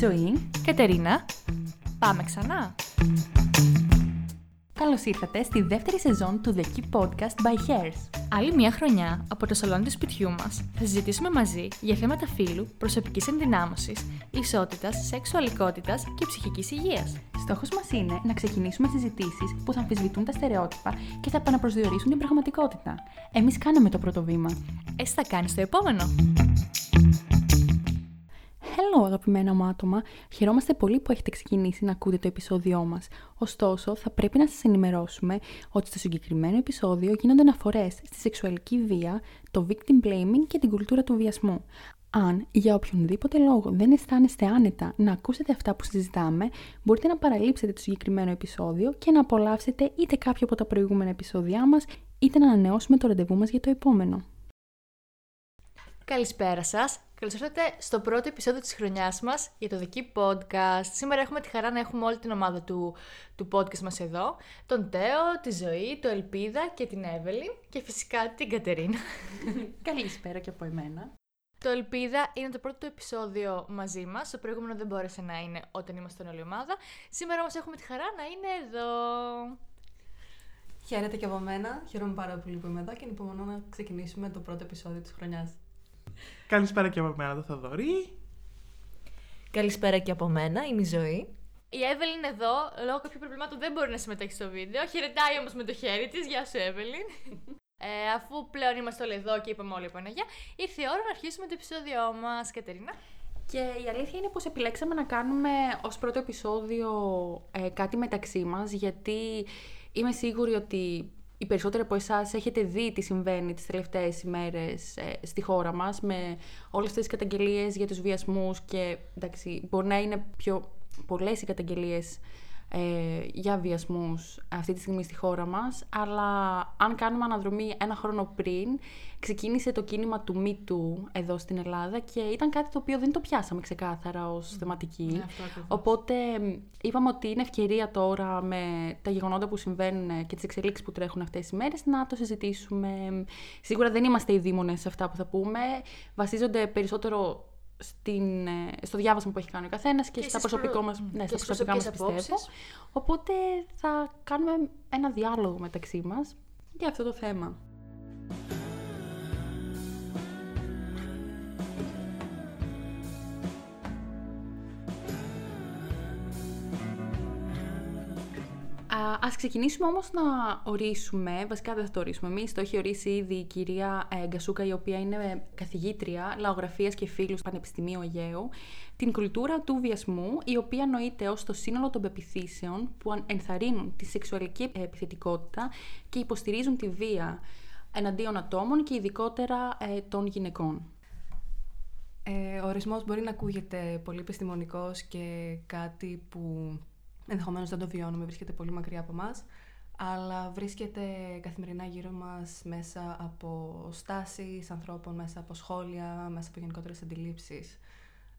Ζωή. Κατερίνα, πάμε ξανά. Καλώς ήρθατε στη δεύτερη σεζόν του The Key Podcast by Hairs. Άλλη μια χρονιά από το σαλόνι του σπιτιού μας θα συζητήσουμε μαζί για θέματα φύλου, προσωπικής ενδυνάμωσης, ισότητας, σεξουαλικότητας και ψυχικής υγείας. Στόχος μας είναι να ξεκινήσουμε συζητήσεις που θα αμφισβητούν τα στερεότυπα και θα επαναπροσδιορίσουν την πραγματικότητα. Εμείς κάναμε το πρώτο βήμα. Εσύ θα κάνεις το επόμενο. Hello αγαπημένα μου άτομα, χαιρόμαστε πολύ που έχετε ξεκινήσει να ακούτε το επεισόδιό μας. Ωστόσο, θα πρέπει να σας ενημερώσουμε ότι στο συγκεκριμένο επεισόδιο γίνονται αναφορές στη σεξουαλική βία, το victim blaming και την κουλτούρα του βιασμού. Αν για οποιονδήποτε λόγο δεν αισθάνεστε άνετα να ακούσετε αυτά που συζητάμε, μπορείτε να παραλείψετε το συγκεκριμένο επεισόδιο και να απολαύσετε είτε κάποιο από τα προηγούμενα επεισόδια μας, είτε να ανανεώσουμε το ραντεβού μας για το επόμενο. Καλησπέρα σας. Καλώ ήρθατε στο πρώτο επεισόδιο της χρονιάς μας για το The Key Podcast. Σήμερα έχουμε τη χαρά να έχουμε όλη την ομάδα του, του podcast μας εδώ. Τον Τέο, τη Ζωή, το Ελπίδα και την Εύελη και φυσικά την Κατερίνα. Καλησπέρα και από εμένα. Το Ελπίδα είναι το πρώτο επεισόδιο μαζί μας. Το προηγούμενο δεν μπόρεσε να είναι όταν ήμασταν όλη η ομάδα. Σήμερα όμως έχουμε τη χαρά να είναι εδώ. Χαίρετε και από μένα. Χαίρομαι πάρα πολύ που είμαι εδώ και ανυπομονώ να ξεκινήσουμε το πρώτο επεισόδιο της χρονιάς. Καλησπέρα και από μένα το Θοδωρή. Καλησπέρα και από μένα, είμαι η Ζωή. Η Εύελιν είναι εδώ. Λόγω κάποιων προβλημάτων δεν μπορεί να συμμετέχει στο βίντεο. Χαιρετάει όμως με το χέρι της. Γεια σου, Εύελιν. Ε, αφού πλέον είμαστε όλοι εδώ και είπαμε όλοι η Παναγία, ήρθε η ώρα να αρχίσουμε το επεισόδιό μας, Κατερίνα. Και η αλήθεια είναι πως επιλέξαμε να κάνουμε ως πρώτο επεισόδιο ε, κάτι μεταξύ μας, γιατί είμαι σίγουρη ότι οι περισσότεροι από εσάς έχετε δει τι συμβαίνει τις τελευταίες ημέρες ε, στη χώρα μας με όλες αυτές τις καταγγελίες για τους βιασμούς και εντάξει, μπορεί να είναι πιο πολλές οι καταγγελίες ε, για βιασμούς αυτή τη στιγμή στη χώρα μας, αλλά αν κάνουμε αναδρομή ένα χρόνο πριν, ξεκίνησε το κίνημα του Me Too εδώ στην Ελλάδα και ήταν κάτι το οποίο δεν το πιάσαμε ξεκάθαρα ως θεματική. Ναι, αυτό ακριβώς. Οπότε είπαμε ότι είναι ευκαιρία τώρα με τα γεγονότα που συμβαίνουν και τις εξελίξεις που τρέχουν αυτές τις μέρες να το συζητήσουμε. Σίγουρα δεν είμαστε οι δήμονες σε αυτά που θα πούμε. Βασίζονται περισσότερο στην, ε, στο διάβασμα που έχει κάνει ο καθένας και, Και στα στις προσωπικό προ- μας, ναι, και στα στις προσωπικά μας προσωπικές πιστεύω. απόψεις. Οπότε θα κάνουμε ένα διάλογο μεταξύ μας για αυτό το θέμα. Ας ξεκινήσουμε όμως να ορίσουμε, βασικά δεν θα το ορίσουμε εμείς, το έχει ορίσει ήδη η κυρία ε, Γκασούκα, η οποία είναι καθηγήτρια λαογραφίας και φίλους στο Πανεπιστημίου Αιγαίου, την κουλτούρα του βιασμού, η οποία νοείται ως το σύνολο των πεπιθήσεων που αν- ενθαρρύνουν τη σεξουαλική επιθετικότητα και υποστηρίζουν τη βία εναντίον ατόμων και ειδικότερα ε, των γυναικών. Ε, ο ορισμός μπορεί να ακούγεται πολύ επιστημονικός και κάτι που ενδεχομένως δεν το βιώνουμε, βρίσκεται πολύ μακριά από μας, αλλά βρίσκεται καθημερινά γύρω μας μέσα από στάσεις ανθρώπων, μέσα από σχόλια, μέσα από γενικότερες αντιλήψεις.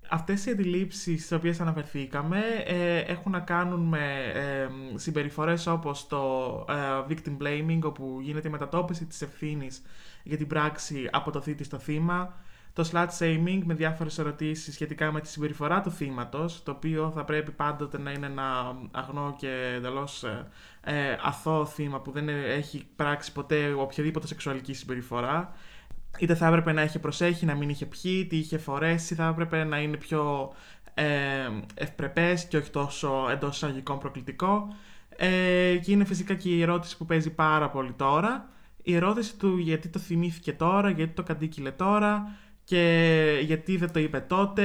Αυτές οι αντιλήψεις στις οποίες αναφερθήκαμε ε, έχουν να κάνουν με ε, συμπεριφορές όπως το ε, victim blaming, όπου γίνεται η μετατόπιση της ευθύνης για την πράξη από το θήτη στο θύμα, το slut shaming με διάφορες ερωτήσεις σχετικά με τη συμπεριφορά του θύματος, το οποίο θα πρέπει πάντοτε να είναι ένα αγνό και εντελώς ε, αθώο θύμα που δεν έχει πράξει ποτέ οποιαδήποτε σεξουαλική συμπεριφορά. Είτε θα έπρεπε να είχε προσέχει, να μην είχε πιει, τι είχε φορέσει, θα έπρεπε να είναι πιο ε, ευπρεπές και όχι τόσο εντός εισαγωγικών προκλητικό. Ε, και είναι φυσικά και η ερώτηση που παίζει πάρα πολύ τώρα. Η ερώτηση του γιατί το θυμήθηκε τώρα, γιατί το καντίκυλε τώρα και γιατί δεν το είπε τότε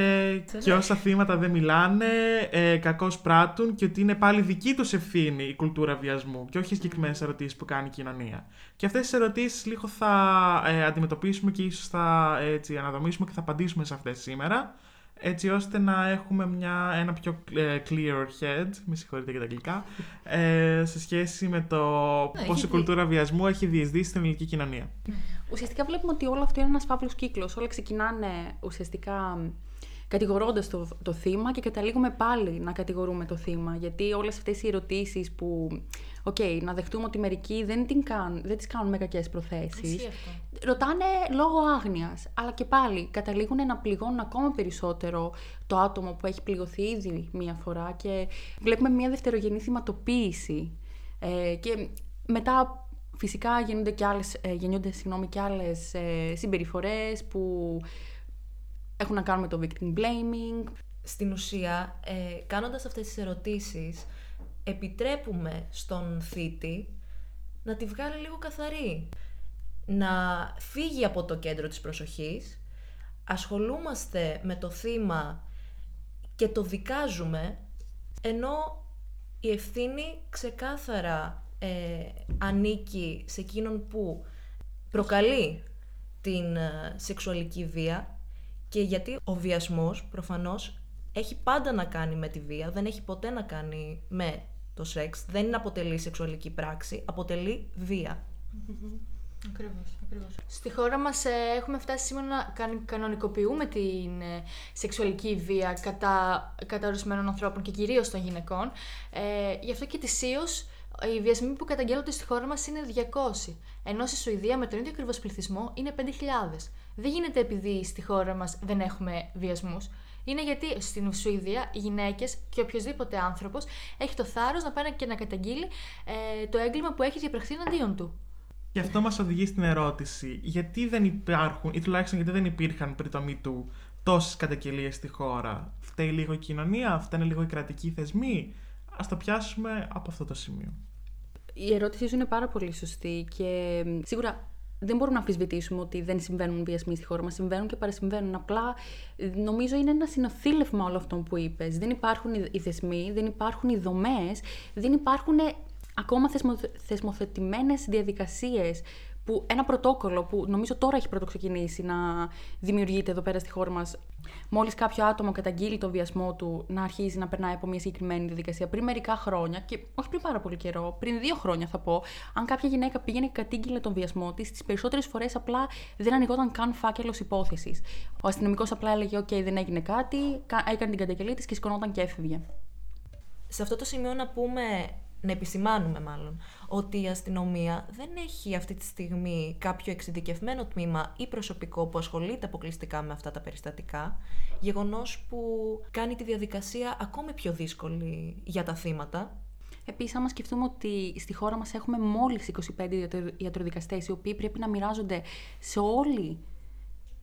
και όσα θύματα δεν μιλάνε, ε, κακώς πράττουν και ότι είναι πάλι δική τους ευθύνη η κουλτούρα βιασμού και όχι οι συγκεκριμένες ερωτήσεις που κάνει η κοινωνία. Και αυτές τις ερωτήσεις λίγο θα ε, αντιμετωπίσουμε και ίσως θα έτσι, αναδομήσουμε και θα απαντήσουμε σε αυτές σήμερα έτσι ώστε να έχουμε μια, ένα πιο ε, clear head, με συγχωρείτε για τα αγγλικά, ε, σε σχέση με το Ναι, πώς έχει η κουλτούρα βιασμού έχει διεισδύσει στην ελληνική κοινωνία. Ουσιαστικά βλέπουμε ότι όλο αυτό είναι ένας φαύλος κύκλος. Όλα ξεκινάνε ουσιαστικά κατηγορώντας το, το θύμα και καταλήγουμε πάλι να κατηγορούμε το θύμα. Γιατί όλες αυτές οι ερωτήσεις που, οκ, να δεχτούμε ότι μερικοί δεν, την κάνουν, δεν τις κάνουν με κακές προθέσεις, Ισχύει αυτό. ρωτάνε λόγω άγνοιας. Αλλά και πάλι καταλήγουν να πληγώνουν ακόμα περισσότερο το άτομο που έχει πληγωθεί ήδη μία φορά και βλέπουμε μία δευτερογενή θυματοποίηση. Ε, και μετά φυσικά γίνονται και άλλες, ε, γεννιούνται συγγνώμη, και άλλες ε, συμπεριφορές που έχουν να κάνουν με το victim blaming. Στην ουσία, ε, κάνοντας αυτές τις ερωτήσεις, επιτρέπουμε στον θήτη να τη βγάλει λίγο καθαρή. Να φύγει από το κέντρο της προσοχής, ασχολούμαστε με το θύμα και το δικάζουμε, ενώ η ευθύνη ξεκάθαρα ε, ανήκει σε εκείνον που προκαλεί την ε, σεξουαλική βία και γιατί ο βιασμός προφανώς έχει πάντα να κάνει με τη βία, δεν έχει ποτέ να κάνει με το σεξ, δεν αποτελεί σεξουαλική πράξη, αποτελεί βία. Ακριβώς, ακριβώς. Στη χώρα μας ε, έχουμε φτάσει σήμερα να καν- κανονικοποιούμε την ε, σεξουαλική βία κατά, κατά ορισμένων ανθρώπων και κυρίως των γυναικών. Ε, γι' αυτό και ετησίως οι βιασμοί που καταγγέλλονται στη χώρα μας είναι 200, ενώ στη Σουηδία με τον ίδιο ακριβώς πληθυσμό είναι 5.000. Δεν γίνεται επειδή στη χώρα μας δεν έχουμε βιασμούς. Είναι γιατί στην Σουηδία οι γυναίκες και οποιοδήποτε άνθρωπος έχει το θάρρος να πάει και να καταγγείλει ε, το έγκλημα που έχει διαπραχθεί εναντίον του. Και αυτό μας οδηγεί στην ερώτηση, γιατί δεν υπάρχουν, ή τουλάχιστον γιατί δεν υπήρχαν πριν το MeToo, τόσες καταγγελίες στη χώρα. Φταίει λίγο η κοινωνία, φταίνε λίγο οι κρατικοί θεσμοί. Ας το πιάσουμε από αυτό το σημείο. Η ερώτησή σου είναι πάρα πολύ σωστή και μ, σίγουρα δεν μπορούμε να αμφισβητήσουμε ότι δεν συμβαίνουν βιασμοί στη χώρα μας. Συμβαίνουν και παρασυμβαίνουν. Απλά ε, νομίζω είναι ένα συνοθήλευμα όλων αυτών που είπες. Δεν υπάρχουν οι- οι θεσμοί, δεν υπάρχουν οι δομές, δεν υπάρχουν ε, ακόμα θεσμο, θεσμοθετημένες διαδικασίες που ένα πρωτόκολλο που νομίζω τώρα έχει πρώτο ξεκινήσει να δημιουργείται εδώ πέρα στη χώρα μας μόλις κάποιο άτομο καταγγείλει το βιασμό του να αρχίζει να περνάει από μια συγκεκριμένη διαδικασία πριν μερικά χρόνια και όχι πριν πάρα πολύ καιρό, πριν δύο χρόνια θα πω, αν κάποια γυναίκα πήγαινε και κατήγγειλε τον βιασμό της, τις περισσότερες φορές απλά δεν ανοιγόταν καν φάκελος υπόθεσης. Ο αστυνομικός απλά έλεγε: Οκ, δεν έγινε κάτι, κα- έκανε την καταγγελία της και σηκωνόταν και έφευγε. Σε αυτό το σημείο να πούμε, να επισημάνουμε μάλλον, ότι η αστυνομία δεν έχει αυτή τη στιγμή κάποιο εξειδικευμένο τμήμα ή προσωπικό που ασχολείται αποκλειστικά με αυτά τα περιστατικά, γεγονός που κάνει τη διαδικασία ακόμη πιο δύσκολη για τα θύματα. Επίσης, άμα σκεφτούμε ότι στη χώρα μας έχουμε μόλις 25 ιατρο- ιατροδικαστές, οι οποίοι πρέπει να μοιράζονται σε όλη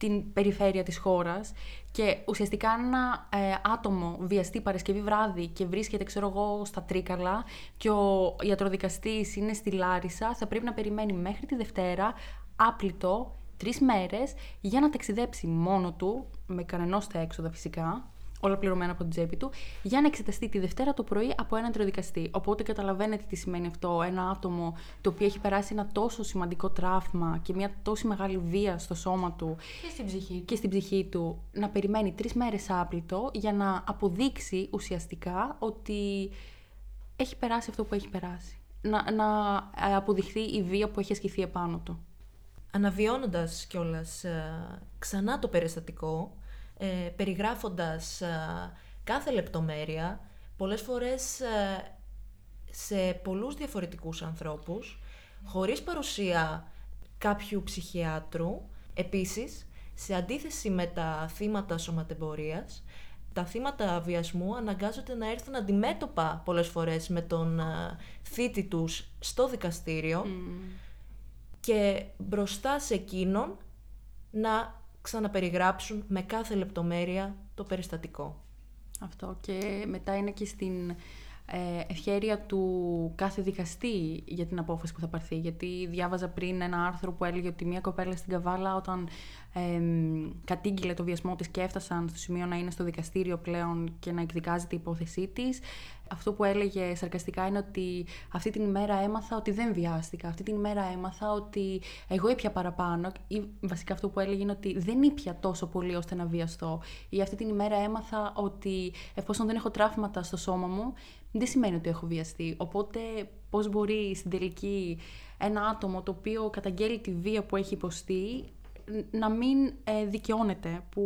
την περιφέρεια της χώρας και ουσιαστικά ένα ε, άτομο βιαστεί Παρασκευή βράδυ και βρίσκεται, ξέρω εγώ, στα Τρίκαλα και ο ιατροδικαστής είναι στη Λάρισα, θα πρέπει να περιμένει μέχρι τη Δευτέρα άπλητο τρεις μέρες για να ταξιδέψει μόνο του, με κανενός τα έξοδα φυσικά, όλα πληρωμένα από την τσέπη του, για να εξεταστεί τη Δευτέρα το πρωί από έναν ιατροδικαστή. Οπότε καταλαβαίνετε τι σημαίνει αυτό. Ένα άτομο το οποίο έχει περάσει ένα τόσο σημαντικό τραύμα και μια τόσο μεγάλη βία στο σώμα του Και στην ψυχή του. και στην ψυχή του να περιμένει τρεις μέρες άπλητο για να αποδείξει ουσιαστικά ότι έχει περάσει αυτό που έχει περάσει. Να, να ε, αποδειχθεί η βία που έχει ασκηθεί επάνω του. Αναβιώνοντας κιόλας ε, ξανά το περιστατικό, ε, περιγράφοντας ε, κάθε λεπτομέρεια, πολλές φορές ε, σε πολλούς διαφορετικούς ανθρώπους, χωρίς παρουσία κάποιου ψυχιάτρου. Επίσης, σε αντίθεση με τα θύματα σωματεμπορίας, τα θύματα βιασμού αναγκάζονται να έρθουν αντιμέτωπα πολλές φορές με τον ε, θήτη τους στο δικαστήριο και μπροστά σε εκείνον να ξαναπεριγράψουν με κάθε λεπτομέρεια το περιστατικό. Αυτό και μετά είναι και στην ε, ευχέρεια του κάθε δικαστή για την απόφαση που θα πάρθει. Γιατί διάβαζα πριν ένα άρθρο που έλεγε ότι μια κοπέλα στην Καβάλα όταν ε, κατήγγειλε το βιασμό της και έφτασαν στο σημείο να είναι στο δικαστήριο πλέον και να εκδικάζεται η υπόθεσή της, αυτό που έλεγε σαρκαστικά είναι ότι αυτή την ημέρα έμαθα ότι δεν βιάστηκα. Αυτή την ημέρα έμαθα ότι εγώ ήπια παραπάνω. Ή βασικά αυτό που έλεγε είναι ότι δεν ήπια τόσο πολύ ώστε να βιαστώ. Ή αυτή την ημέρα έμαθα ότι εφόσον δεν έχω τραύματα στο σώμα μου, δεν σημαίνει ότι έχω βιαστεί. Οπότε πώς μπορεί στην τελική ένα άτομο το οποίο καταγγέλει τη βία που έχει υποστεί να μην ε, δικαιώνεται που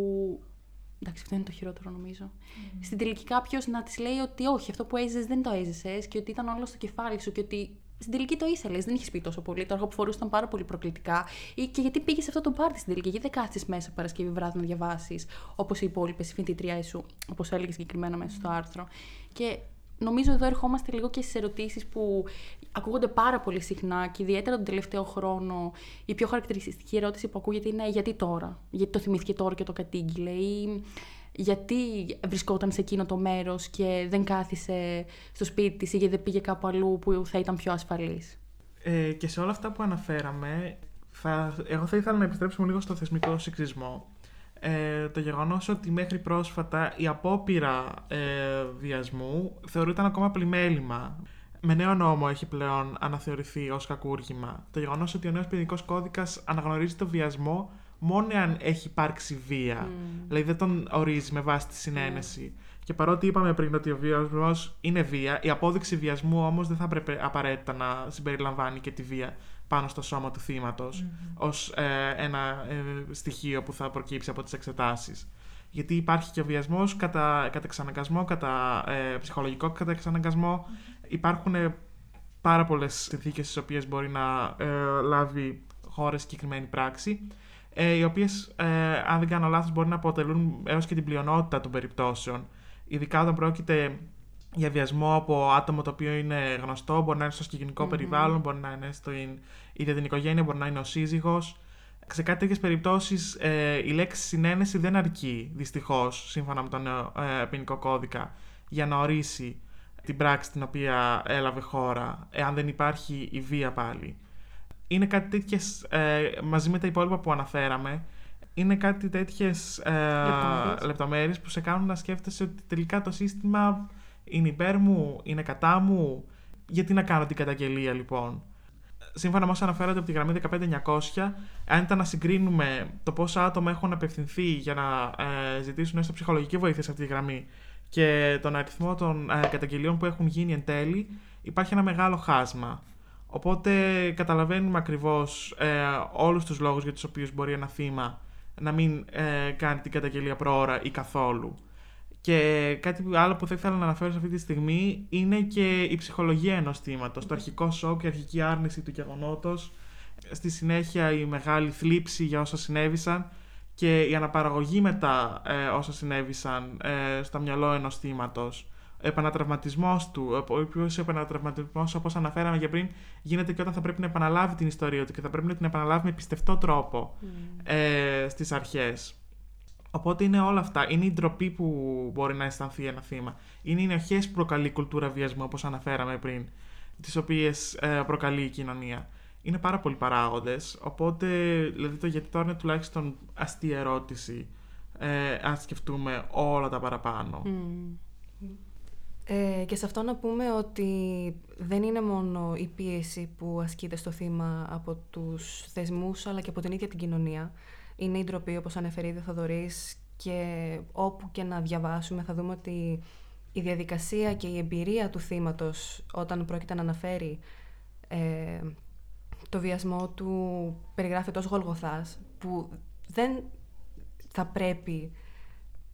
Εντάξει, αυτό είναι το χειρότερο νομίζω. Στην τελική κάποιος να της λέει ότι όχι, αυτό που έζησες δεν το έζησες και ότι ήταν όλο στο κεφάλι σου και ότι στην τελική το ήθελες, δεν είχες πει τόσο πολύ. Το έργο που φορούσε ήταν πάρα πολύ προκλητικά. Ή και γιατί πήγες σε αυτό το πάρτι στην τελική, γιατί δεν κάθεσαι μέσα Παρασκευή βράδυ να διαβάσεις όπως οι υπόλοιπες φοιτητριά σου, όπως έλεγες συγκεκριμένα μέσα στο άρθρο. Και νομίζω εδώ ερχόμαστε λίγο και στις ερωτήσεις που ακούγονται πάρα πολύ συχνά και ιδιαίτερα τον τελευταίο χρόνο. Η πιο χαρακτηριστική ερώτηση που ακούγεται είναι γιατί τώρα, γιατί το θυμήθηκε τώρα και το κατήγγειλε, ή γιατί βρισκόταν σε εκείνο το μέρος και δεν κάθισε στο σπίτι της ή γιατί δεν πήγε κάπου αλλού που θα ήταν πιο ασφαλής. Ε, και σε όλα αυτά που αναφέραμε, θα, εγώ θα ήθελα να επιστρέψουμε λίγο στο θεσμικό σεξισμό. Ε, το γεγονός ότι μέχρι πρόσφατα η απόπειρα ε, βιασμού θεωρείται ακόμα πλημέλημα. Με νέο νόμο έχει πλέον αναθεωρηθεί ως κακούργημα. Το γεγονός ότι ο νέος ποινικός κώδικας αναγνωρίζει το βιασμό μόνο αν έχει υπάρξει βία. Δηλαδή δεν τον ορίζει με βάση τη συνένεση. Και παρότι είπαμε πριν ότι ο βιασμός είναι βία, η απόδειξη βιασμού όμως δεν θα έπρεπε απαραίτητα να συμπεριλαμβάνει και τη βία πάνω στο σώμα του θύματος ως ε, ένα ε, στοιχείο που θα προκύψει από τις εξετάσεις. Γιατί υπάρχει και ο βιασμός κατά, κατά εξαναγκασμό, κατά ε, ψυχολογικό κατά εξαναγκασμό. Υπάρχουν πάρα πολλές συνθήκες στις οποίες μπορεί να λάβει χώρα συγκεκριμένη πράξη ε, οι οποίες, ε, αν δεν κάνω λάθος, μπορεί να αποτελούν έως και την πλειονότητα των περιπτώσεων. Ειδικά όταν πρόκειται για βιασμό από άτομο το οποίο είναι γνωστό, μπορεί να είναι στο σκηνικό περιβάλλον, μπορεί να είναι στο ίδια την οικογένεια, μπορεί να είναι ο σύζυγος. Σε κάτι τέτοιες περιπτώσεις ε, η λέξη συνένεση δεν αρκεί, δυστυχώς, σύμφωνα με τον ε, ποινικό κώδικα, για να ορίσει την πράξη την οποία έλαβε χώρα, εάν δεν υπάρχει η βία πάλι. Είναι κάτι τέτοιες, ε, μαζί με τα υπόλοιπα που αναφέραμε, είναι κάτι τέτοιες ε, λεπτομέρειες που σε κάνουν να σκέφτεσαι ότι τελικά το σύστημα είναι υπέρ μου, είναι κατά μου. Γιατί να κάνω την καταγγελία λοιπόν; Σύμφωνα με όσα αναφέρονται από τη γραμμή 15900, αν ήταν να συγκρίνουμε το πόσα άτομα έχουν απευθυνθεί για να ε, ζητήσουν έστω ψυχολογική βοήθεια σε αυτή τη γραμμή και τον αριθμό των ε, καταγγελιών που έχουν γίνει εν τέλει, υπάρχει ένα μεγάλο χάσμα. Οπότε καταλαβαίνουμε ακριβώς ε, όλους τους λόγους για τους οποίους μπορεί ένα θύμα να μην ε, κάνει την καταγγελία προώρα ή καθόλου. Και κάτι άλλο που θα ήθελα να αναφέρω σε αυτή τη στιγμή είναι και η ψυχολογία ενός θύματος. Το αρχικό σοκ, η αρχική άρνηση του γεγονότος, στη συνέχεια η μεγάλη θλίψη για όσα συνέβησαν και η αναπαραγωγή μετά ε, όσα συνέβησαν ε, στο μυαλό ενός θύματος επανατραυματισμός του. Ο οποίος επανατραυματισμός, όπως αναφέραμε και πριν, γίνεται και όταν θα πρέπει να επαναλάβει την ιστορία του και θα πρέπει να την επαναλάβει με πιστευτό τρόπο mm. ε, στις αρχές. Οπότε είναι όλα αυτά. Είναι η ντροπή που μπορεί να αισθανθεί ένα θύμα. Είναι οι ενοχέ που προκαλεί η κουλτούρα βιασμού, όπως αναφέραμε πριν, τις οποίες ε, προκαλεί η κοινωνία. Είναι πάρα πολλοί παράγοντες. Οπότε, δηλαδή, το γιατί τώρα είναι τουλάχιστον αστεία ερώτηση, ε, αν σκεφτούμε όλα τα παραπάνω. Ε, και σε αυτό να πούμε ότι δεν είναι μόνο η πίεση που ασκείται στο θύμα από τους θεσμούς αλλά και από την ίδια την κοινωνία. Είναι η ντροπή όπως ανέφερε ήδη Θοδωρής και όπου και να διαβάσουμε θα δούμε ότι η διαδικασία και η εμπειρία του θύματος όταν πρόκειται να αναφέρει ε, το βιασμό του περιγράφει τόσο γολγοθάς που δεν θα πρέπει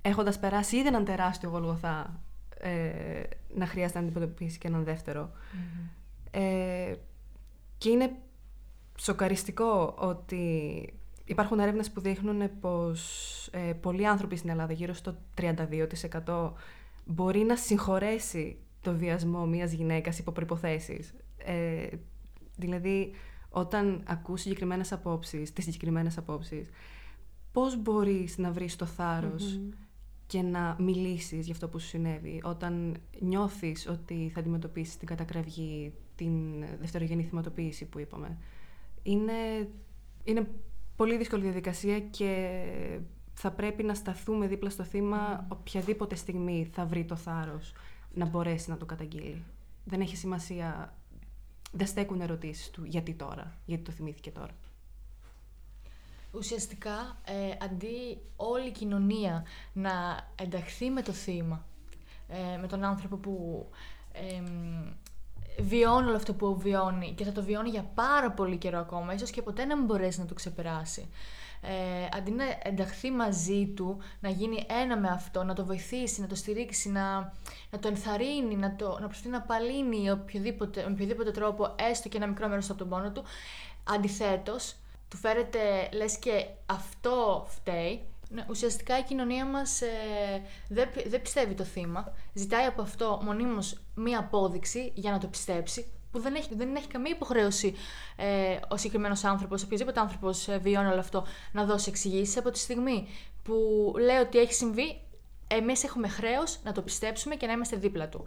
έχοντας περάσει ήδη έναν τεράστιο γολγοθά ε, να χρειάζεται να αντιμετωπίσει και έναν Ε, και είναι σοκαριστικό ότι υπάρχουν έρευνες που δείχνουν πως ε, πολλοί άνθρωποι στην Ελλάδα, γύρω στο 32% μπορεί να συγχωρέσει το βιασμό μιας γυναίκας υπό προϋποθέσεις. Ε, δηλαδή, όταν ακούς συγκεκριμένες απόψεις, τις συγκεκριμένες απόψεις, πώς μπορείς να βρεις το θαρρος και να μιλήσεις για αυτό που σου συνέβη. Όταν νιώθεις ότι θα αντιμετωπίσεις την κατακραυγή, την δευτερογενή θυματοποίηση που είπαμε. Είναι, είναι πολύ δύσκολη διαδικασία και θα πρέπει να σταθούμε δίπλα στο θύμα οποιαδήποτε στιγμή θα βρει το θάρρος να μπορέσει να το καταγγείλει. Δεν έχει σημασία, δεν στέκουν ερωτήσεις του γιατί τώρα, γιατί το θυμήθηκε τώρα. Ουσιαστικά, ε, αντί όλη η κοινωνία να ενταχθεί με το θύμα, ε, με τον άνθρωπο που ε, βιώνει όλο αυτό που βιώνει και θα το βιώνει για πάρα πολύ καιρό ακόμα, ίσως και ποτέ να μην μπορέσει να το ξεπεράσει. ε, αντί να ενταχθεί μαζί του, να γίνει ένα με αυτό, να το βοηθήσει, να το στηρίξει, να, να το ενθαρρύνει, να, το, να προσπαθεί να απαλύνει οποιοδήποτε, με οποιοδήποτε τρόπο, έστω και ένα μικρό μέρος από τον πόνο του, αντιθέτως, του φέρεται λες και αυτό φταίει. Ναι, ουσιαστικά η κοινωνία μας ε, δεν, δεν πιστεύει το θύμα. Ζητάει από αυτό μονίμως μία απόδειξη για να το πιστέψει που δεν έχει, δεν έχει καμία υποχρέωση ε, ο συγκεκριμένος άνθρωπος, οποιοδήποτε άνθρωπος ε, βιώνει όλο αυτό, να δώσει εξηγήσεις από τη στιγμή που λέει ότι έχει συμβεί, εμείς έχουμε χρέος να το πιστέψουμε και να είμαστε δίπλα του.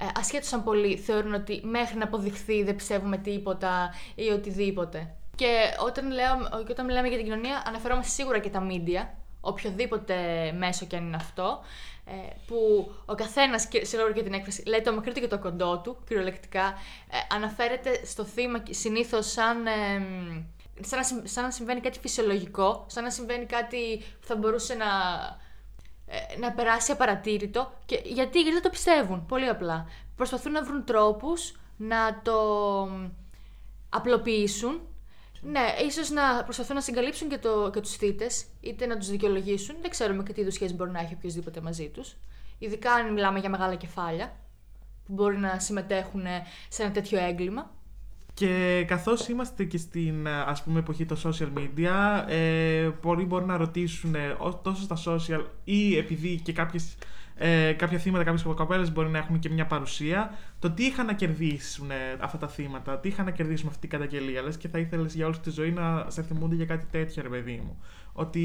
Ε, Ασχέτως αν πολλοί θεωρούν ότι μέχρι να αποδειχθεί δεν πιστεύουμε τίποτα ή οτιδήποτε. Και όταν, λέω, όταν μιλάμε για την κοινωνία, αναφερόμαστε σίγουρα και τα media, οποιοδήποτε μέσο και αν είναι αυτό, ε, που ο καθένας, συγγνώμη για την έκφραση, λέει το μακρύ του και το κοντό του, κυριολεκτικά, ε, αναφέρεται στο θύμα συνήθως σαν. Ε, σαν να, σαν να συμβαίνει κάτι φυσιολογικό, σαν να συμβαίνει κάτι που θα μπορούσε να, να περάσει απαρατήρητο. Και γιατί, γιατί δεν το πιστεύουν, πολύ απλά. Προσπαθούν να βρουν τρόπους να το απλοποιήσουν ναι, ίσως να προσπαθούν να συγκαλύψουν και, το, και τους θήτες, είτε να τους δικαιολογήσουν. Δεν ξέρουμε και τι είδους σχέση μπορεί να έχει οποιοδήποτε μαζί τους. Ειδικά αν μιλάμε για μεγάλα κεφάλια που μπορεί να συμμετέχουν σε ένα τέτοιο έγκλημα. Και καθώς είμαστε και στην ας πούμε εποχή των social media, ε, πολλοί μπορεί να ρωτήσουν ε, τόσο στα social ή επειδή και κάποιες ε, κάποια θύματα, κάποιες κοπέλες μπορεί να έχουν και μια παρουσία. Το τι είχαν να κερδίσουν ε, αυτά τα θύματα, τι είχαν να κερδίσουν αυτή την καταγγελία, λες και θα ήθελες για όλη τη ζωή να σε θυμούνται για κάτι τέτοιο, ρε παιδί μου. Ότι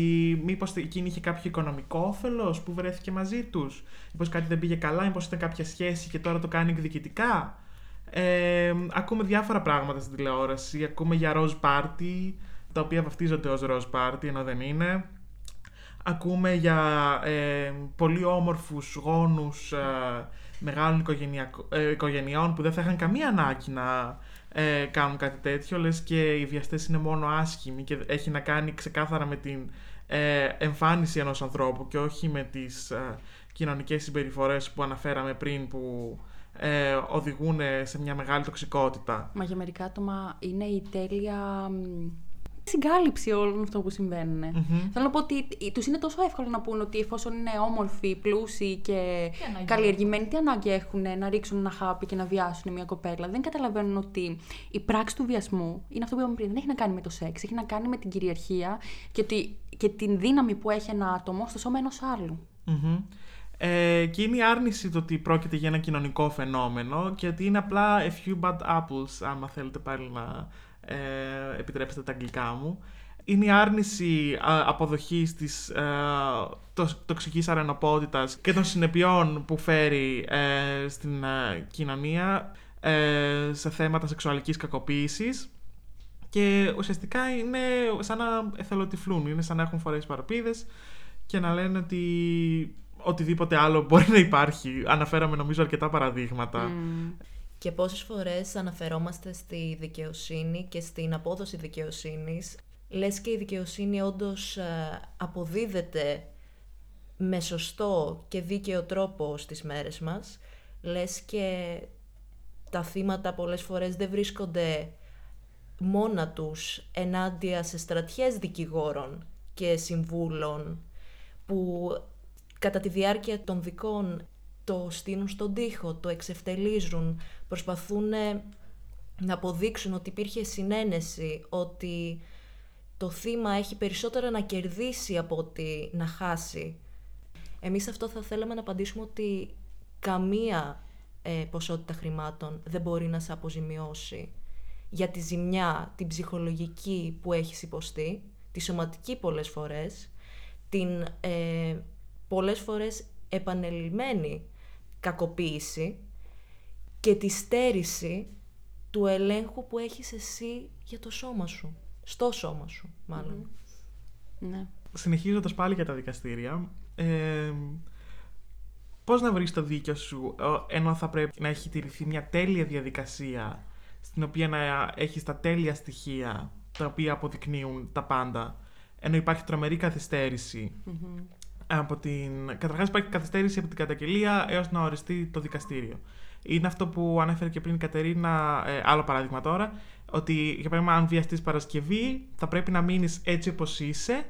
μήπως εκείνη είχε κάποιο οικονομικό όφελος που βρέθηκε μαζί τους, μήπως κάτι δεν πήγε καλά, μήπως ήταν κάποια σχέση και τώρα το κάνει εκδικητικά. Ε, ακούμε διάφορα πράγματα στην τηλεόραση. Ακούμε για Rose Party, τα οποία βαφτίζονται ως Rose Party ενώ δεν είναι. Ακούμε για ε, πολύ όμορφους γόνους ε, μεγάλων ε, οικογενειών που δεν θα είχαν καμία ανάγκη να ε, κάνουν κάτι τέτοιο, λες και οι βιαστές είναι μόνο άσχημοι και έχει να κάνει ξεκάθαρα με την ε, εμφάνιση ενός ανθρώπου και όχι με τις κοινωνικές συμπεριφορές που αναφέραμε πριν που οδηγούν σε μια μεγάλη τοξικότητα. Μα για μερικά άτομα είναι η τέλεια συγκάλυψη όλων αυτών που συμβαίνουν. Mm-hmm. Θέλω να πω ότι τους είναι τόσο εύκολο να πούν ότι εφόσον είναι όμορφοι, πλούσιοι και καλλιεργημένοι, τι ανάγκη έχουν να ρίξουν ένα χάπι και να βιάσουν μια κοπέλα. Δεν καταλαβαίνουν ότι η πράξη του βιασμού είναι αυτό που είπαμε πριν. Δεν έχει να κάνει με το σεξ, έχει να κάνει με την κυριαρχία και, ότι, και την δύναμη που έχει ένα άτομο στο σώμα ενός άλλου. Mm-hmm. Ε, και είναι η άρνηση το ότι πρόκειται για ένα κοινωνικό φαινόμενο και ότι είναι απλά a few bad apples, άμα θέλετε πάλι να ε, επιτρέψτε τα αγγλικά μου, είναι η άρνηση α, αποδοχής της ε, το, τοξικής αρενοπότητας και των συνεπειών που φέρει ε, στην ε, κοινωνία ε, σε θέματα σεξουαλικής κακοποίησης και ουσιαστικά είναι σαν να εθελοτυφλούν, είναι σαν να έχουν φορέσει παραπίδες και να λένε ότι οτιδήποτε άλλο μπορεί να υπάρχει. Αναφέραμε νομίζω αρκετά παραδείγματα. Και πόσες φορές αναφερόμαστε στη δικαιοσύνη και στην απόδοση δικαιοσύνης, λες και η δικαιοσύνη όντως ε, αποδίδεται με σωστό και δίκαιο τρόπο στις μέρες μας, λες και τα θύματα πολλές φορές δεν βρίσκονται μόνα τους ενάντια σε στρατιές δικηγόρων και συμβούλων που κατά τη διάρκεια των δικών το στείλουν στον τοίχο, το εξευτελίζουν, προσπαθούν να αποδείξουν ότι υπήρχε συνένεση, ότι το θύμα έχει περισσότερα να κερδίσει από ότι να χάσει. Εμείς αυτό θα θέλαμε να απαντήσουμε ότι καμία ε, ποσότητα χρημάτων δεν μπορεί να σε αποζημιώσει για τη ζημιά, την ψυχολογική που έχεις υποστεί, τη σωματική πολλές φορές, την ε, πολλές φορές επανελειμμένη κακοποίηση και τη στέρηση του ελέγχου που έχεις εσύ για το σώμα σου. Στο σώμα σου, μάλλον. Ναι. Συνεχίζοντας πάλι για τα δικαστήρια, ε, πώς να βρεις το δίκιο σου ενώ θα πρέπει να έχει τηρηθεί μια τέλεια διαδικασία στην οποία να έχεις τα τέλεια στοιχεία τα οποία αποδεικνύουν τα πάντα ενώ υπάρχει τρομερή από την... Καταρχάς υπάρχει καθυστέρηση από την καταγγελία έως να οριστεί το δικαστήριο. είναι αυτό που ανέφερε και πριν η Κατερίνα, ε, άλλο παράδειγμα τώρα, ότι για παράδειγμα αν βιαστείς Παρασκευή θα πρέπει να μείνεις έτσι όπως είσαι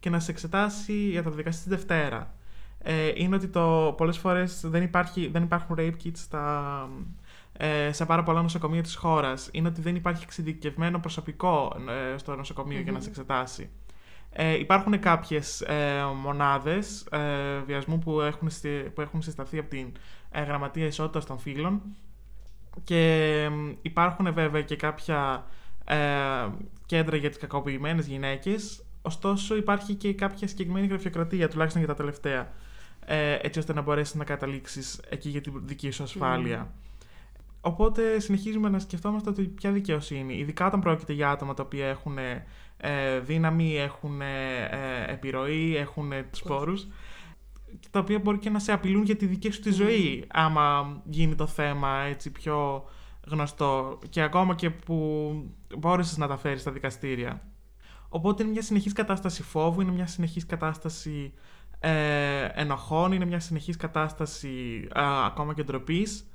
και να σε εξετάσει για το δικαστή της Δευτέρα. Ε, είναι ότι το, πολλές φορές δεν, υπάρχει, δεν υπάρχουν rape kits στα, ε, σε πάρα πολλά νοσοκομεία της χώρας. Είναι ότι δεν υπάρχει εξειδικευμένο προσωπικό ε, στο νοσοκομειο για να σε εξετάσει. Ε, υπάρχουν κάποιες ε, μονάδες ε, βιασμού που έχουν, που έχουν συσταθεί από την ε, Γραμματεία Ισότητας των Φύλων και υπάρχουν βέβαια και κάποια ε, κέντρα για τις κακοποιημένες γυναίκες ωστόσο υπάρχει και κάποια συγκεκριμένη γραφειοκρατία τουλάχιστον για τα τελευταία ε, έτσι ώστε να μπορέσεις να καταλήξεις εκεί για τη δική σου ασφάλεια. Οπότε συνεχίζουμε να σκεφτόμαστε ότι ποια δικαιοσύνη, ειδικά όταν πρόκειται για άτομα τα οποία έχουν ε, δύναμη, έχουν ε, επιρροή, έχουν ε, τους φόρους, τα οποία μπορεί και να σε απειλούν για τη δική σου τη ζωή, άμα γίνει το θέμα έτσι πιο γνωστό και ακόμα και που μπόρεσες να τα φέρεις στα δικαστήρια. Οπότε είναι μια συνεχής κατάσταση φόβου, είναι μια συνεχής κατάσταση ε, ενοχών, είναι μια συνεχής κατάσταση ακόμα και ντροπής,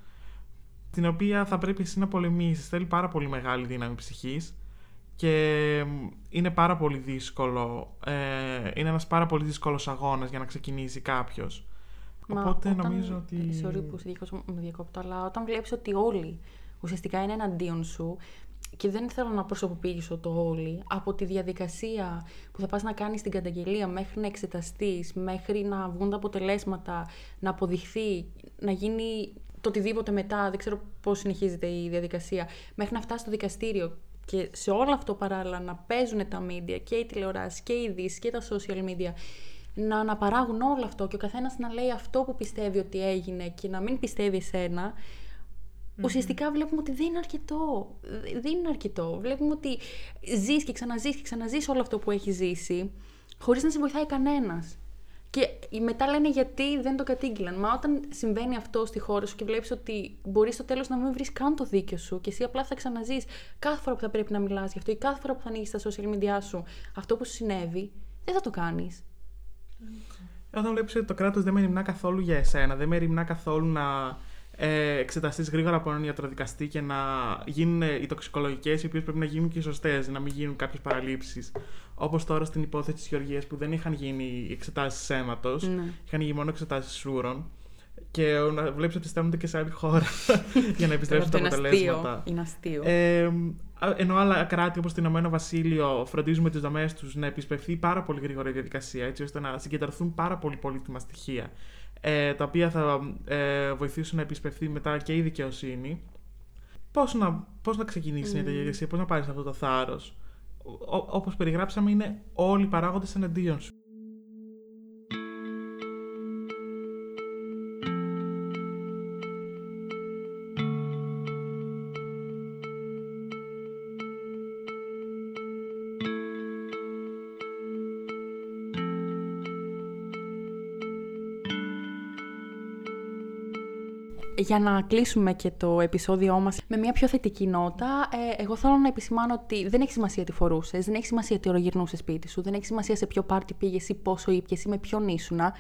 την οποία θα πρέπει εσύ να πολεμήσεις. Θέλει πάρα πολύ μεγάλη δύναμη ψυχής και είναι πάρα πολύ δύσκολο, ε, είναι ένας πάρα πολύ δύσκολος αγώνας για να ξεκινήσει κάποιος. Οπότε όταν, νομίζω ότι... Sorry που με διακόπτω, αλλά όταν βλέπεις ότι όλοι ουσιαστικά είναι εναντίον σου και δεν θέλω να προσωποποιήσω το όλοι, από τη διαδικασία που θα πας να κάνεις την καταγγελία μέχρι να εξεταστείς, μέχρι να βγουν τα αποτελέσματα, να αποδειχθεί, να γίνει το οτιδήποτε μετά, δεν ξέρω πώς συνεχίζεται η διαδικασία, μέχρι να φτάσει στο δικαστήριο και σε όλο αυτό παράλληλα να παίζουν τα media και οι τηλεοράσεις και οι ειδήσεις και τα social media να αναπαράγουν όλο αυτό και ο καθένας να λέει αυτό που πιστεύει ότι έγινε και να μην πιστεύει εσένα, ουσιαστικά βλέπουμε ότι δεν είναι αρκετό. Δεν είναι αρκετό. Βλέπουμε ότι ζεις και ξαναζείς και ξαναζείς όλο αυτό που έχεις ζήσει, χωρίς να σε βοηθάει κανένας. Και μετά λένε γιατί δεν το κατήγγυλαν. Μα όταν συμβαίνει αυτό στη χώρα σου και βλέπεις ότι μπορείς στο τέλος να μην βρεις καν το δίκιο σου και εσύ απλά θα ξαναζείς κάθε φορά που θα πρέπει να μιλάς γι' αυτό ή κάθε φορά που θα ανοίξει τα social media σου αυτό που σου συνέβη, δεν θα το κάνεις. Όταν βλέπεις ότι το κράτος δεν με ρημνά καθόλου για εσένα, δεν με ρημνά καθόλου να ε, εξεταστείς γρήγορα από έναν ιατροδικαστή και να γίνουν οι τοξικολογικές, οι οποίες πρέπει να γίνουν και σωστές, να μην γίνουν κάποιες παραλήψεις. Όπως τώρα στην υπόθεση της Γεωργίας που δεν είχαν γίνει εξετάσεις αίματο, ναι. είχαν γίνει μόνο εξετάσεις σούρων. Και να βλέπεις ότι στέλνονται και σε άλλη χώρα για να επιστρέψουν τα αποτελέσματα. Είναι αστείο. Ε, ενώ άλλα κράτη όπως το Ηνωμένο Βασίλειο φροντίζουν τις δομές τους να επισπευθεί πάρα πολύ γρήγορα η διαδικασία, έτσι ώστε να συγκεντρωθούν πάρα πολύ πολύτιμα στοιχεία ε, τα οποία θα ε, βοηθήσουν να επισπευθεί μετά και η δικαιοσύνη. Πώς να, πώς να ξεκινήσει mm. μια διαδικασία, πώς να πάρεις αυτό το θάρρος. Όπως περιγράψαμε είναι όλοι οι παράγοντες εναντίον σου. Για να κλείσουμε και το επεισόδιό μας με μια πιο θετική νότα, ε, εγώ θέλω να επισημάνω ότι δεν έχει σημασία τι φορούσες, δεν έχει σημασία τι ορογυρνούσε σπίτι σου, δεν έχει σημασία σε ποιο πάρτι πήγες ή πόσο ήπιες ή με ποιον ήσουνα.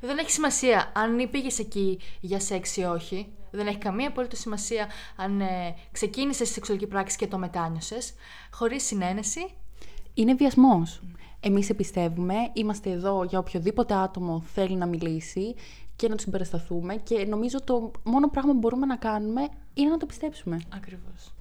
Δεν έχει σημασία αν πήγες εκεί για σεξ ή όχι. Δεν έχει καμία απολύτω σημασία αν ε, ξεκίνησες τη σεξουαλική πράξη και το μετάνιωσες. Χωρίς συνένεση. Είναι βιασμός. Εμείς επιστεύουμε, είμαστε εδώ για οποιοδήποτε άτομο θέλει να μιλήσει και να τους συμπερισταθούμε. Και νομίζω το μόνο πράγμα που μπορούμε να κάνουμε είναι να το πιστέψουμε. Ακριβώς.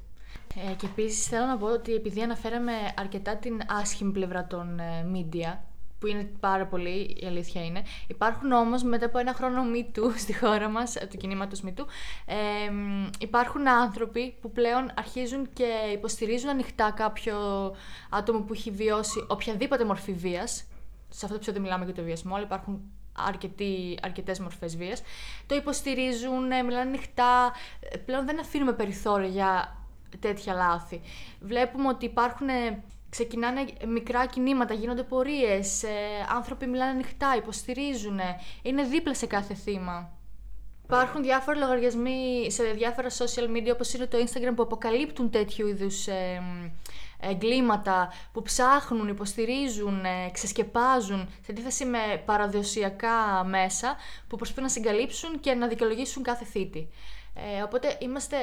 Ε, και επίσης θέλω να πω ότι επειδή αναφέραμε αρκετά την άσχημη πλευρά των ε, media, που είναι πάρα πολύ, η αλήθεια είναι. Υπάρχουν όμως μετά από ένα χρόνο MeToo στη χώρα μας, ε, του κινήματος MeToo, ε, υπάρχουν άνθρωποι που πλέον αρχίζουν και υποστηρίζουν ανοιχτά κάποιο άτομο που έχει βιώσει οποιαδήποτε μορφή βίας. Σε αυτό το επεισόδιο μιλάμε για το βιασμό, αλλά υπάρχουν αρκετοί, αρκετές μορφές βίας. Το υποστηρίζουν, ε, μιλάνε ανοιχτά, ε, πλέον δεν αφήνουμε περιθώρια για τέτοια λάθη. Βλέπουμε ότι υπάρχουν, ε, ξεκινάνε μικρά κινήματα, γίνονται πορείες, άνθρωποι μιλάνε ανοιχτά, υποστηρίζουν, είναι δίπλα σε κάθε θύμα. Υπάρχουν διάφοροι λογαριασμοί σε διάφορα social media όπως είναι το Instagram που αποκαλύπτουν τέτοιου είδους εγκλήματα που ψάχνουν, υποστηρίζουν, ε, ξεσκεπάζουν σε αντίθεση με παραδοσιακά μέσα που προσπαθούν να συγκαλύψουν και να δικαιολογήσουν κάθε θήτη. Ε, οπότε είμαστε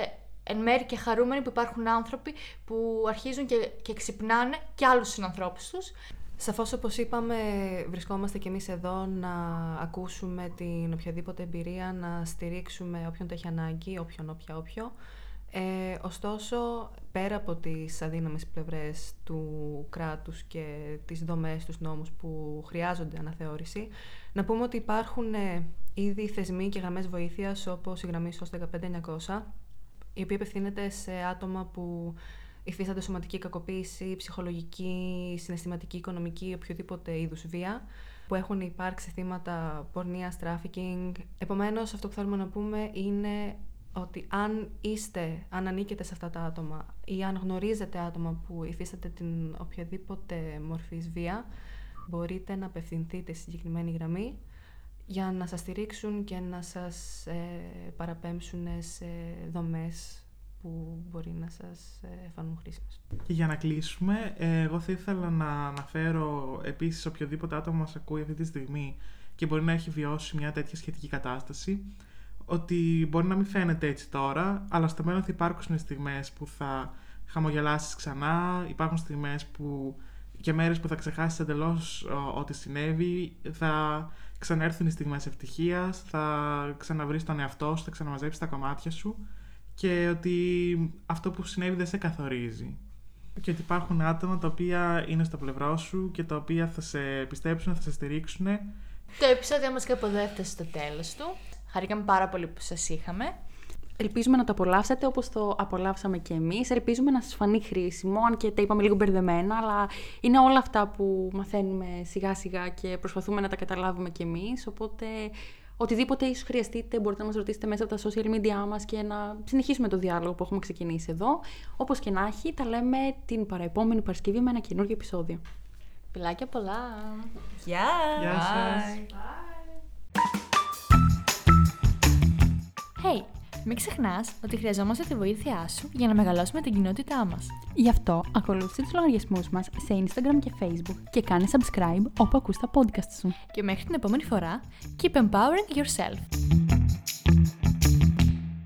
εν μέρει και χαρούμενοι που υπάρχουν άνθρωποι που αρχίζουν και, και ξυπνάνε και άλλους συνανθρώπους τους. Σαφώς όπως είπαμε βρισκόμαστε κι εμείς εδώ να ακούσουμε την οποιαδήποτε εμπειρία, να στηρίξουμε όποιον το έχει ανάγκη, όποιον, όποια, όποιο. Ε, ωστόσο, πέρα από τις αδύναμες πλευρές του κράτους και τις δομές, τους νόμους που χρειάζονται αναθεώρηση, να πούμε ότι υπάρχουν ε, ήδη θεσμοί και γραμμές βοήθειας όπως η γραμμή SOS 15900, η οποία απευθύνεται σε άτομα που υφίστανται σωματική κακοποίηση, ψυχολογική, συναισθηματική, οικονομική, οποιοδήποτε είδους βία, που έχουν υπάρξει θύματα πορνείας, τράφικινγκ. Επομένως, αυτό που θέλουμε να πούμε είναι ότι αν είστε, αν ανήκετε σε αυτά τα άτομα ή αν γνωρίζετε άτομα που υφίσταται την οποιαδήποτε μορφή βία, μπορείτε να απευθυνθείτε στη συγκεκριμένη γραμμή για να σας στηρίξουν και να σας ε, παραπέμψουν σε δομές που μπορεί να σας ε, φανούν χρήσιμες. Και για να κλείσουμε, ε, εγώ θα ήθελα να αναφέρω επίσης οποιοδήποτε άτομο μας ακούει αυτή τη στιγμή και μπορεί να έχει βιώσει μια τέτοια σχετική κατάσταση, ότι μπορεί να μην φαίνεται έτσι τώρα, αλλά στο μέλλον θα υπάρξουν στιγμές που θα χαμογελάσεις ξανά, υπάρχουν στιγμές που και μέρες που θα ξεχάσεις εντελώς ό,τι συνέβη, θα ξανέρθουν οι στιγμές ευτυχίας, θα ξαναβρεις τον εαυτό σου, θα ξαναμαζέψεις τα κομμάτια σου και ότι αυτό που συνέβη δεν σε καθορίζει. Και ότι υπάρχουν άτομα τα οποία είναι στο πλευρό σου και τα οποία θα σε πιστέψουν, θα σε στηρίξουν. Το επεισόδιο μας καποδέφτασε στο τέλος του. Χαρήκαμε πάρα πολύ που σας είχαμε. Ελπίζουμε να το απολαύσετε όπως το απολαύσαμε και εμείς. Ελπίζουμε να σας φανεί χρήσιμο, αν και τα είπαμε λίγο μπερδεμένα, αλλά είναι όλα αυτά που μαθαίνουμε σιγά σιγά και προσπαθούμε να τα καταλάβουμε κι εμείς, οπότε οτιδήποτε ίσως χρειαστείτε μπορείτε να μας ρωτήσετε μέσα από τα social media μας και να συνεχίσουμε το διάλογο που έχουμε ξεκινήσει εδώ. Όπως και να έχει, τα λέμε την παραεπόμενη Παρασκευή με ένα καινούργιο επεισόδιο. Φιλάκια πολλά! Γεια! Γεια σας! Hey, μην ξεχνάς ότι χρειαζόμαστε τη βοήθειά σου για να μεγαλώσουμε την κοινότητά μας. Γι' αυτό ακολούθησε τους λογαριασμούς μας σε Instagram και Facebook και κάνε subscribe όπου ακούς τα podcast σου. Και μέχρι την επόμενη φορά, keep empowering yourself.